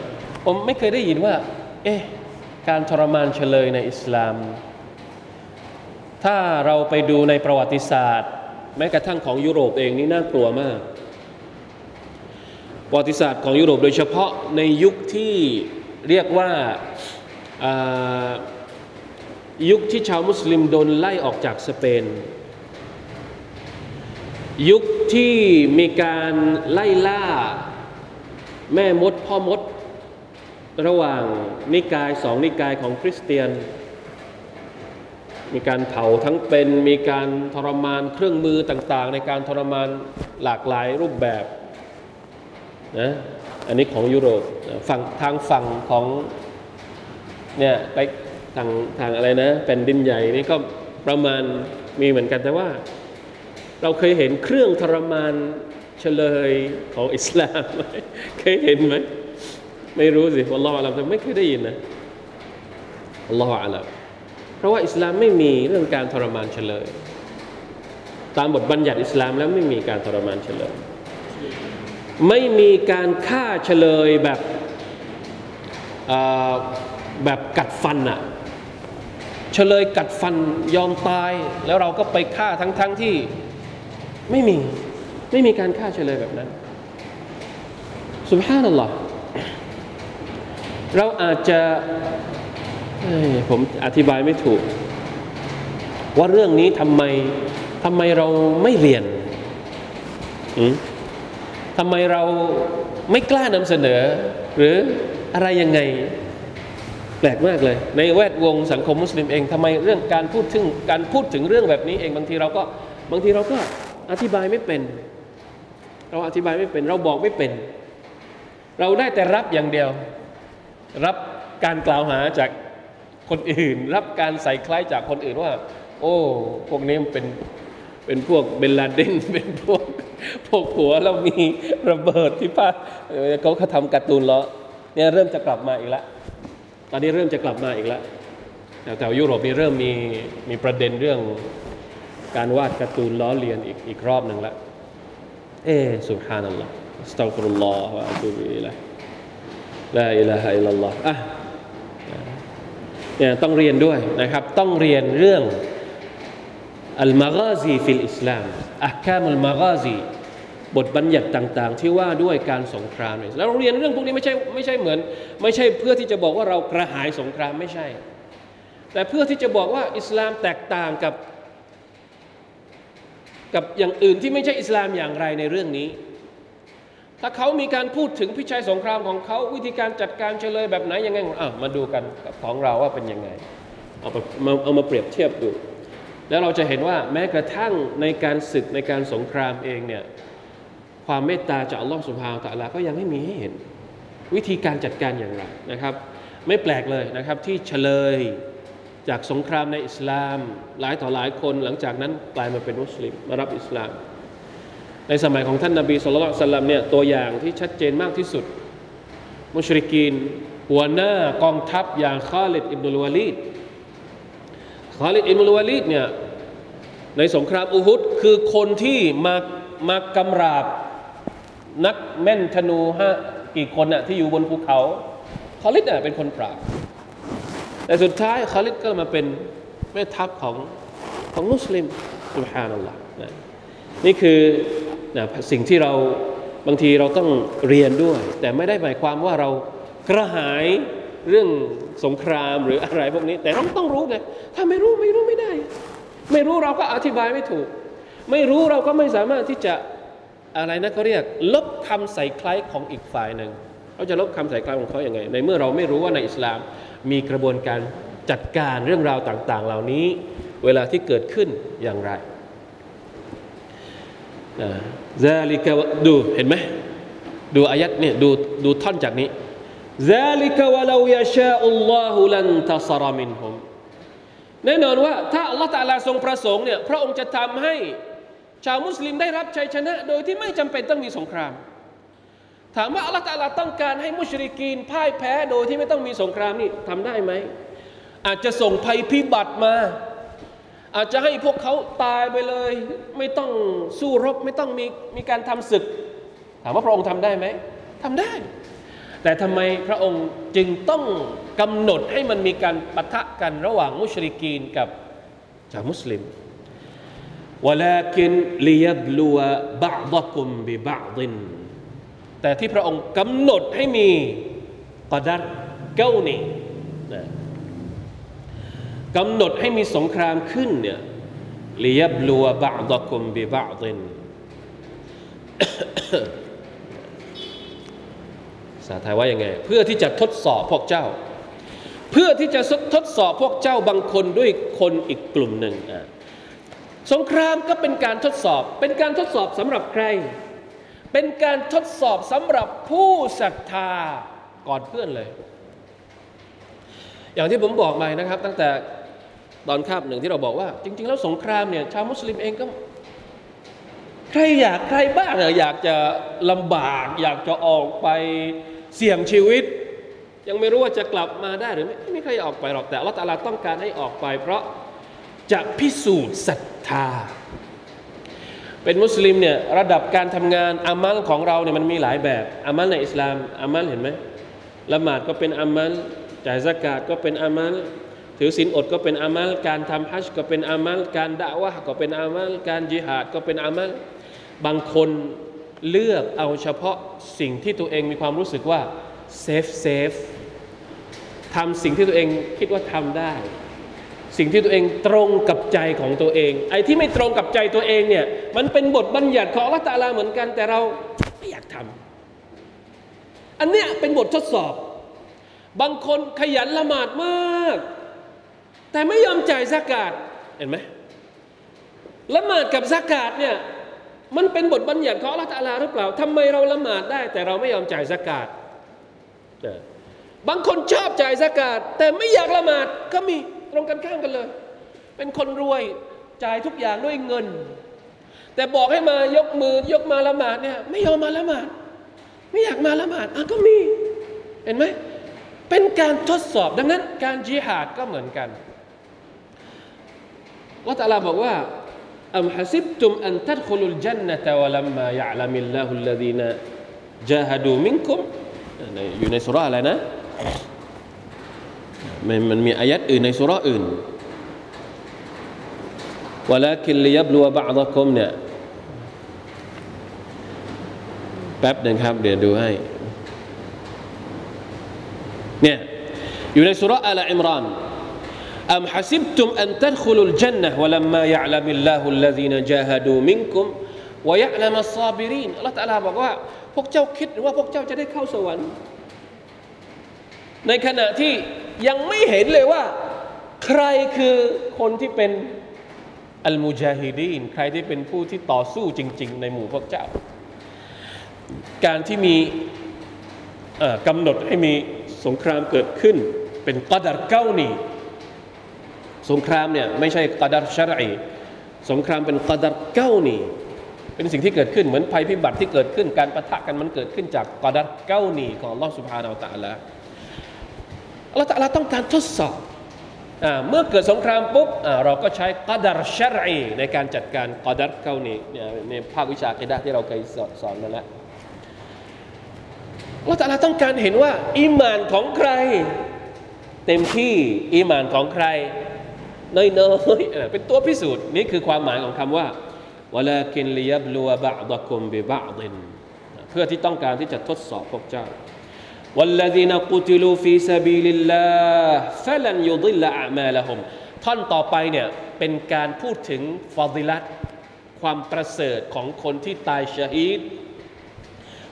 ผมไม่เคยได้ยินว่า เอ๊ะ การทรมานเฉลยในอิสลาม ถ้าเราไปดูในประวัติศาสตร์ แม้กระทั่งของยุโรปเองนี่น่ากลัวมาก ประวัติศาสตร์ของยุโรปโดยเฉพาะในยุคที่เรียกว่ายุคที่ชาวมุสลิมโดนไล่ออกจากสเปน ยุคที่มีการไล่ล่าแม่มดพ่อมด ระหว่างนิกายสองนิกายของคริสเตียน มีการเผาทั้งเป็นมีการทรมานเครื่องมือต่างๆ ในการทรมานหลากหลายรูปแบบนะอันนี้ของยุโรปฝั่งทางฝั่งของเนี่ยไปทางทางอะไรนะเป็นดินใหญ่นี่ก็ประมาณมีเหมือนกันแต่ว่า เราเคยเห็นเครื่องทรมานเฉลยของอิสลามไหมเคยเห็นไหม ไม่รู้สิอัลลอฮฺอัลลอฮฺไม่เคยได้ยินนะอัลลอฮฺอัลลอฮฺเพราะว่าอิสลามไม่มีเรื่องการทรมานเฉลย ตามบทบัญญัติอิสลามแล้วไม่มีการทรมานเฉลย ไม่มีการฆ่าเฉลยแบบแบบกัดฟันอะเฉลยกัดฟันยอมตาย แล้วเราก็ไปฆ่าทั้งๆทที่ไม่มี ไม่มีการฆ่าเฉลยแบบนั้นสุภานั่นหรอ เราอาจจะผมอธิบายไม่ถูก ว่าเรื่องนี้ทำไมทำไมเราไม่เรียนทำไมเราไม่กล้านำเสนอ หรืออะไรยังไง แปลกมากเลย ในแวดวงสังคมมุสลิมเองทำไมเรื่องการพูดถึงการพูดถึงเรื่องแบบนี้เองบางทีเราก็บางทีเราก็อธิบายไม่เป็น เราอธิบายไม่เป็น เราบอกไม่เป็น เราได้แต่รับอย่างเดียว รับการกล่าวหาจากคนอื่น รับการใส่คล้ายจากคนอื่นว่า โอ้พวกนี้เป็นเป็นพวกเบลลาเดนเป็นพวกพวกหัวแล้วมีระเบิดที่พาเขาเขาทำการ์ตูนล้อเนี่ยเริ่มจะกลับมาอีกแล้วตอนนี้เริ่มจะกลับมาอีกแล้วแต่แถวยุโรปนี่เริ่มมีมีประเด็นเรื่องการวาดการ์ตูนล้อเลียนอีกอีกรอบหนึ่งละเอสุบฮานัลลอฮ์สตัฟุรุลลอฮ์วะอัตุบิอิลัย لا إله إلا الله อะเนี่ยต้องเรียนด้วยนะครับ ต้องเรียนเรื่อง المغازي في الإسلام أحكام المغازي บทบัญญัติต่าง ๆ ที่ว่าด้วยการสงครามแล้วเราเรียนเรื่องพวกนี้ไม่ใช่ไม่ใช่เหมือน ไม่ใช่เพื่อที่จะบอกว่าเรากระหายสงครามไม่ใช่ แต่เพื่อที่จะบอกว่าอิสลามแตกต่างกับ กับอย่างอื่นที่ไม่ใช่อิสลามอย่างไรในเรื่องนี้ ถ้าเขามีการพูดถึงพิชัยสงครามของเขาวิธีการจัดการเฉลยแบบไหนยังไงอะมาดูกันของเราว่าเป็นยังไงเอามาเอามาเปรียบเทียบดู แล้วเราจะเห็นว่าแม้กระทั่งในการศึกในการสงครามเองเนี่ยความเมตตาจากอัลลอฮฺสุบฮาวตะลาก็ยังไม่มีให้เห็น วิธีการจัดการอย่างไรนะครับ ไม่แปลกเลยนะครับที่เฉลยจากสงครามในอิสลาม หลายต่อหลายคนหลังจากนั้นกลายมาเป็นมุสลิมมารับอิสลาม ในสมัยของท่านนาบีสุลต่านสลัมเนี่ยตัวอย่างที่ชัดเจนมากที่สุด มุชริกีน หัวหน้ากองทัพอย่างคาลิดอิบนุลวาลีดคาลิดอิบนุลวาลีดเนี่ยในสงครามอูฮุดคือคนที่มามากำราบนักแม่นธนูฮะกี่คนน่ะที่อยู่บนภูเขาคาลิดน่ะเป็นคนปราบ แต่สุดท้ายคาลิดก็มาเป็นแม่ทัพของของมุสลิมสุบฮานัลลอฮ์นะนี่คือ นะสิ่งที่เราบางทีเราต้องเรียนด้วย แต่ไม่ได้หมายความว่าเรากระหายเรื่องสงครามหรืออะไรพวกนี้ แต่เราต้องรู้ไงถ้าไม่รู้ไม่รู้ไม่ได้ ไม่รู้เราก็อธิบายไม่ถูก ไม่รู้เราก็ไม่สามารถที่จะอะไรนะเขาเรียก ลบคำใส่คล้ายของอีกฝ่ายหนึ่งเขาจะลบคำใส่คล้ายของเขาอย่างไง ในเมื่อเราไม่รู้ว่าในอิสลามมีกระบวนการจัดการเรื่องราวต่าง ๆ เหล่านี้ เวลาที่เกิดขึ้นอย่างไร ซาลิกะดูเห็นไหมดูอายัดเนี่ยดูดูท่อนจากนี้ซาลิกะวะลาวยาชาอัลลอฮุลันทัสรามินฮุมแน่นอนว่าถ้าอัลลอฮฺตาลาทรงประสงค์เนี่ยพระองค์จะทำให้ชาวมุสลิมได้รับชัยชนะ โดยที่ไม่จำเป็นต้องมีสงคราม ถามว่าอัลลอฮฺตาลาต้องการให้มุชริกีนพ่ายแพ้โดยที่ไม่ต้องมีสงครามนี่ทำได้ไหมอาจจะส่งภัยพิบัติมา อาจจะให้พวกเขาตายไปเลย ไม่ต้องสู้รบไม่ต้องมีมีการทำศึก ถามว่าพระองค์ทำได้ไหมทำได้ แต่ทำไมพระองค์จึงต้องกำหนดให้มันมีการปะทะกันระหว่างมุชริกีนกับชาวมุสลิม ولكن ليبلو بعضكم ببعض แต่ที่พระองค์กำหนดให้มีกอดัรเก้านี่นะ กำหนดให้มีสงครามขึ้นเนี่ยลียบลัวบะดกุมบิบะดินภาษาไทยว่ายังไง เพื่อที่จะทดสอบพวกเจ้า เพื่อที่จะทดสอบพวกเจ้าบางคนด้วยคนอีกกลุ่มหนึ่งอะสงครามก็เป็นการทดสอบ เป็นการทดสอบสำหรับใคร เป็นการทดสอบสำหรับผู้ศรัทธาก่อนเพื่อนเลย อย่างที่ผมบอกไปนะครับ ตั้งแต่ ตอนคาบหนึ่งที่เราบอกว่า จริง ๆ แล้วสงครามเนี่ยชาวมุสลิมเองก็ ใครอยากใครบ้างอะอยากจะลำบาก อยากจะออกไปเสี่ยงชีวิต ยังไม่รู้ว่าจะกลับมาได้หรือไม่ไม่มีใครออกไปหรอกแต่อัลลอฮฺตะอาลาต้องการให้ออกไป เพราะจะพิสูจน์ศรัทธา เป็นมุสลิมเนี่ยระดับการทำงานอามัลของเราเนี่ยมันมีหลายแบบอามัลในอิสลามอามัลเห็นไหมละหมาดก็เป็นอามัลจ่ายสกาดก็เป็นอามัล ถือศีลอดก็เป็นอามัลการทำฮัจก็เป็นอามัลการด่าวะก็เป็นอามัลการจิหาดก็เป็นอามัลบางคนเลือกเอาเฉพาะสิ่งที่ตัวเองมีความรู้สึกว่า safe safe ทำสิ่งที่ตัวเองคิดว่าทำได้ สิ่งที่ตัวเองตรงกับใจของตัวเอง ไอ้ที่ไม่ตรงกับใจตัวเองเนี่ยมันเป็นบทบัญญัติของอัลลอฮฺตาลาเหมือนกัน แต่เราไม่อยากทำอันเนี้ยเป็นบททดสอบ บางคนขยันละหมาดมาก แต่ไม่ยอมจ่ายสกาดเห็นไหมละหมาดกับสกาดเนี่ยมันเป็นบทบัญญัติของอัลลอฮฺตะอาลาหรือเปล่าทำไมเราละหมาดได้ แต่เราไม่ยอมจ่ายสกาดบางคนชอบจ่ายสกาดแต่ไม่อยากละหมาดก็มีตรงกันข้ามกันเลย เป็นคนรวยจ่ายทุกอย่างด้วยเงิน แต่บอกให้มายกมือยกมาละหมาดเนี่ยไม่ยอมมาละหมาด ไม่อยากมาละหมาดอะก็มี เห็นไหมเป็นการทดสอบดังนั้น การจิหาดก็เหมือนกัน ว่าตาลาบอกว่าอัมฮัสิบตุมอันตัดคุลุลจันนตะวะลัมมายะลามิลลาฮุลลดีนจาฮดูมินคุมอยู่ในสุราอะไรนะมันมันมีอายัดอื่นในสุราอื่น ولكن ليبلو بعضكم เนี่ยแป๊บหนึ่งครับ เดี๋ยวดูให้ เนี่ย อยู่ในสุราอัลอิมราน أمحسبتم บตุมอันตัดคุลุลจันนะวะลัมมายะลามิลลาฮุลลาซีนจาฮดูมิงกุมวะยะลามัสซาบอกว่า พวกเจ้าคิดว่าพวกเจ้าจะได้เข้าสวรรค์ ในขณะที่ยังไม่เห็นเลยว่า ใครคือคนที่เป็นอัลมูจาฮิดีนใครที่เป็นผู้ที่ต่อสู้จริง ๆ ในหมู่พวกเจ้า การที่มีกำหนดให้มีสงครามเกิดขึ้น เป็นกอดัรเก้านี่ สงครามเนี่ยไม่ใช่กอดัรชรัยสงครามเป็นกอดัรเก้านีเป็นสิ่งที่เกิดขึ้นเหมือนภัยพิบัติที่เกิดขึ้นการประทะกันมันเกิดขึ้นจากกอดัรเก้านีของลอสุภานาตะละอัลลอฮฺตะลาต้องการทดสอบเมื่อเกิดสงครามปุ๊บเราก็ใช้กอดัรชรัยในการจัดการกอดัรเก้านีเนี่ยในภาควิชากิดะที่เราเคยสอนมาแล้วอัลลอฮฺตะลาต้องการเห็นว่าอิมานของใคร เต็มที่อิมานของใคร น้อยๆเป็นตัวพิสูจน์นี่คือความหมายของคำว่าวลากินลียบลัวบะดะกุมบิบะดินเพื่อที่ต้องการที่จะทดสอบพวกเจ้า والذين قتلوا في سبيل الله فلن يضل أعمالهم ท่อนต่อไปเนี่ยเป็นการพูดถึงฟาดิลัตความประเสริฐของคนที่ตายชาฮีด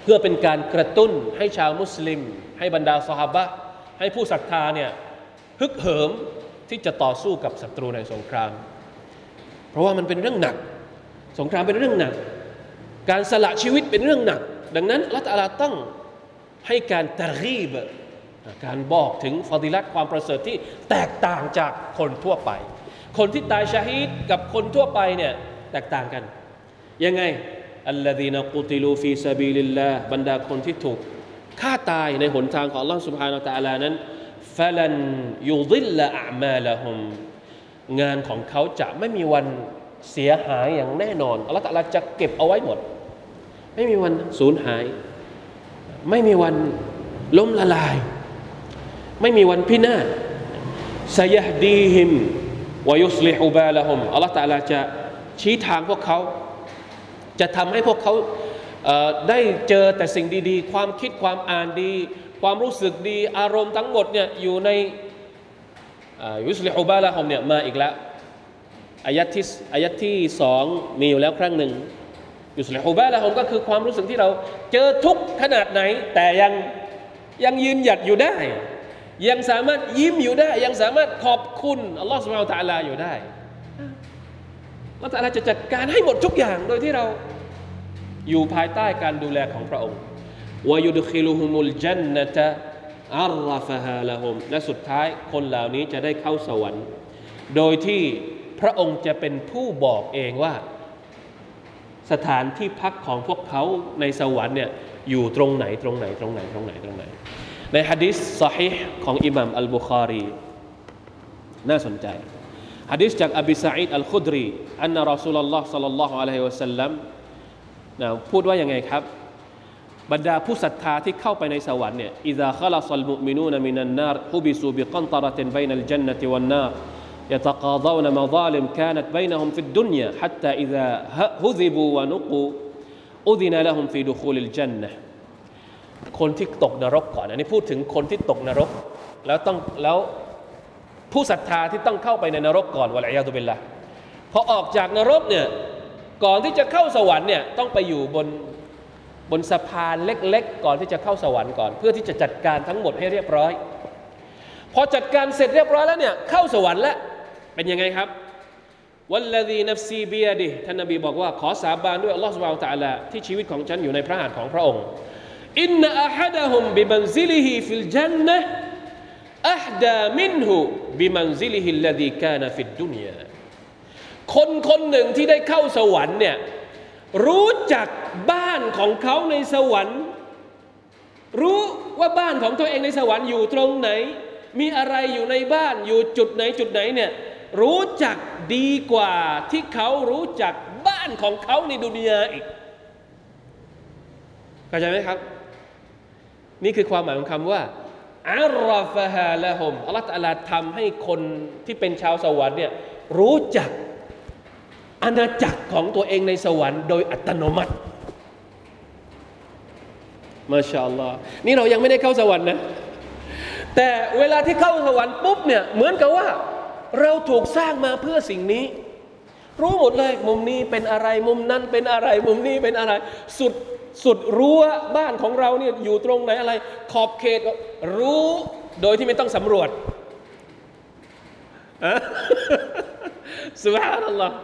เพื่อเป็นการกระตุ้นให้ชาวมุสลิม ให้บรรดาสหบะให้ผู้ศรัทธาเนี่ยฮึกเหิม ที่จะต่อสู้กับศัตรูในสงคราม เพราะว่ามันเป็นเรื่องหนัก สงครามเป็นเรื่องหนัก การสละชีวิตเป็นเรื่องหนัก ดังนั้นรัตอาลาต้องให้การตะรีบการบอกถึงฟอดิลัตความประเสริฐที่แตกต่างจากคนทั่วไป คนที่ตายชาฮีดกับคนทั่วไปเนี่ยแตกต่างกัน ยังไงوالذين قتلوا في سبيل الله บรรดาคนที่ถูกฆ่าตายในหนทางของอัลลอฮ์ سبحانه وتعالى นั้น فلن يضل أعمالهم งานของเขาจะไม่มีวันเสียหายอย่างแน่นอนอัลลอฮฺตะลาจะเก็บเอาไว้หมด ไม่มีวันสูญหาย ไม่มีวันล้มละลาย ไม่มีวันพินาศสยดีหิมวายุสลิฮูบาละฮุมอัลลอฮฺตะลาจะชี้ทางพวกเขา จะทำให้พวกเขาได้เจอแต่สิ่งดี ๆ ความคิดความอ่านดี ความรู้สึกดีอารมณ์ทั้งหมดเนี่ยอยู่ในยุสลิฮูบาละฮมเนี่ยมาอีกแล้วอายัดที่อายัดที่สองมีอยู่แล้วครั้งหนึ่งยุสลิฮูบาละฮมก็คือความรู้สึกที่เราเจอทุกขนาดไหน แต่ยังยังยืนหยัดอยู่ได้ ยังสามารถยิ้มอยู่ได้ ยังสามารถขอบคุณอัลลอฮฺสุบฮานตะลาอยู่ได้อัลลอฮฺตะลาจะจัดการให้หมดทุกอย่างโดยที่เราอยู่ภายใต้การดูแลของพระองค์ วายุดคิลุฮุมุลจันนตะอัลรฟะฮาละฮุมและสุดท้ายคนเหล่านี้จะได้เข้าสวรรค์ โดยที่พระองค์จะเป็นผู้บอกเองว่า สถานที่พักของพวกเขาในสวรรค์เนี่ยอยู่ตรงไหนตรงไหนตรงไหนตรงไหนตรงไหน ในฮะดิษสอฮีของอิหม่ามอัลบุคารี น่าสนใจฮะดิษจากอบิสัยดอัลคุดรีอันนรอสูลลอฮ์สัลลัลลอฮุอะลัยฮิวะสัลลัมพูดว่ายังไงครับ บรรดาผู้ศรัทธาที่เข้าไปในสวรรค์เนี่ยอิซาขลัสลมุมินูนมินันนารฮุบิซูบิกันตระตินบนัลจันนติวันนาร يتقاضون مظالم كانت بينهم في الدنيا حتى إذا هذبوا ونقوا أذن لهم في دخول الجنة คนที่ตกนรกก่อนอันนี้พูดถึงคนที่ตกนรกแล้วต้องแล้วผู้ศรัทธาที่ต้องเข้าไปในนรกก่อนวะลัยยาตุบิลละพอออกจากนรกเนี่ยก่อนที่จะเข้าสวรรค์เนี่ยต้องไปอยู่บน บนสะพานเล็กๆ ก่อนที่จะเข้าสวรรค์ก่อน เพื่อที่จะจัดการทั้งหมดให้เรียบร้อย พอจัดการเสร็จเรียบร้อยแล้วเนี่ยเข้าสวรรค์แล้วเป็นยังไงครับوالذي نفسي بيده ท่านนบีบอกว่าขอสาบานด้วยอัลลอฮฺสุบานตะลาที่ชีวิตของฉันอยู่ในพระหัตถ์ของพระองค์إن أحدهم بمنزله في الجنة أهدى منه بمنزله الذي كان في الدنيا คนคนหนึ่งที่ได้เข้าสวรรค์เนี่ย รู้จักบ้านของเขาในสวรรค์ รู้ว่าบ้านของตัวเองในสวรรค์อยู่ตรงไหน มีอะไรอยู่ในบ้านอยู่จุดไหนจุดไหนเนี่ยรู้จักดีกว่าที่เขารู้จักบ้านของเขาในดุนยาอีกเข้าใจไหมครับ นี่คือความหมายของคำว่าอัลรฟะฮาละฮมอัลลอฮฺทำให้คนที่เป็นชาวสวรรค์เนี่ยรู้จัก อาณาจักรของตัวเองในสวรรค์โดยอัตโนมัติมาชาอัลลอฮ์นี่เรายังไม่ได้เข้าสวรรค์นะ แต่เวลาที่เข้าสวรรค์ปุ๊บเนี่ยเหมือนกับว่า เราถูกสร้างมาเพื่อสิ่งนี้ รู้หมดเลย มุมนี้เป็นอะไรมุมนั้นเป็นอะไรมุมนี้เป็นอะไร สุดสุดรั้วบ้านของเราเนี่ยอยู่ตรงไหนอะไร ขอบเขตรู้โดยที่ไม่ต้องสำรวจสุบฮานัลลอฮ์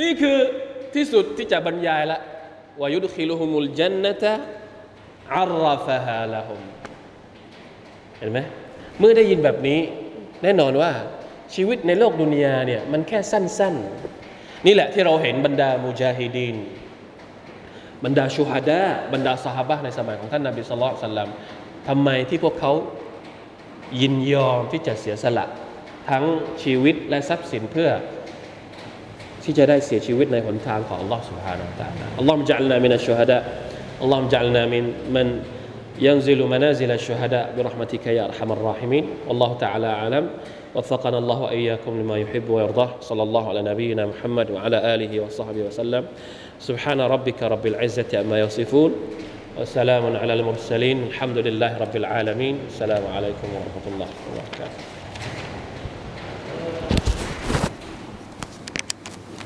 นี่คือที่สุดที่จะบรรยายละวายุดคิลุฮุมุลจันนตะอัรรฟะฮาละฮุมเห็นไหมเมื่อได้ยินแบบนี้ แน่นอนว่าชีวิตในโลกดุนยาเนี่ยมันแค่สั้น ๆ นี่แหละที่เราเห็นบรรดามุจาฮิดีนบรรดาชูฮัดาบรรดาสหายในสมัยของท่านนาบีสุลต่านสัลลัมทำไมที่พวกเขายินยอมที่จะเสียสละ ทั้งชีวิตและทรัพย์สินเพื่อ ที่จะได้เสียชีวิตในหนทางของ Allah سبحانه และ تعالى اللهم اجعلنا من الشهداء اللهم اجعلنا من من ينزل منازل الشهداء برحمتك يا ارحم الراحمين والله تعالى اعلم وفقنا الله واياكم لما يحب ويرضاه صلى الله على نبينا محمد وعلى اله وصحبه وسلم سبحان ربك رب العزه عما يصفون وسلام على المرسلين الحمد لله رب العالمين السلام عليكم ورحمه الله وبركاته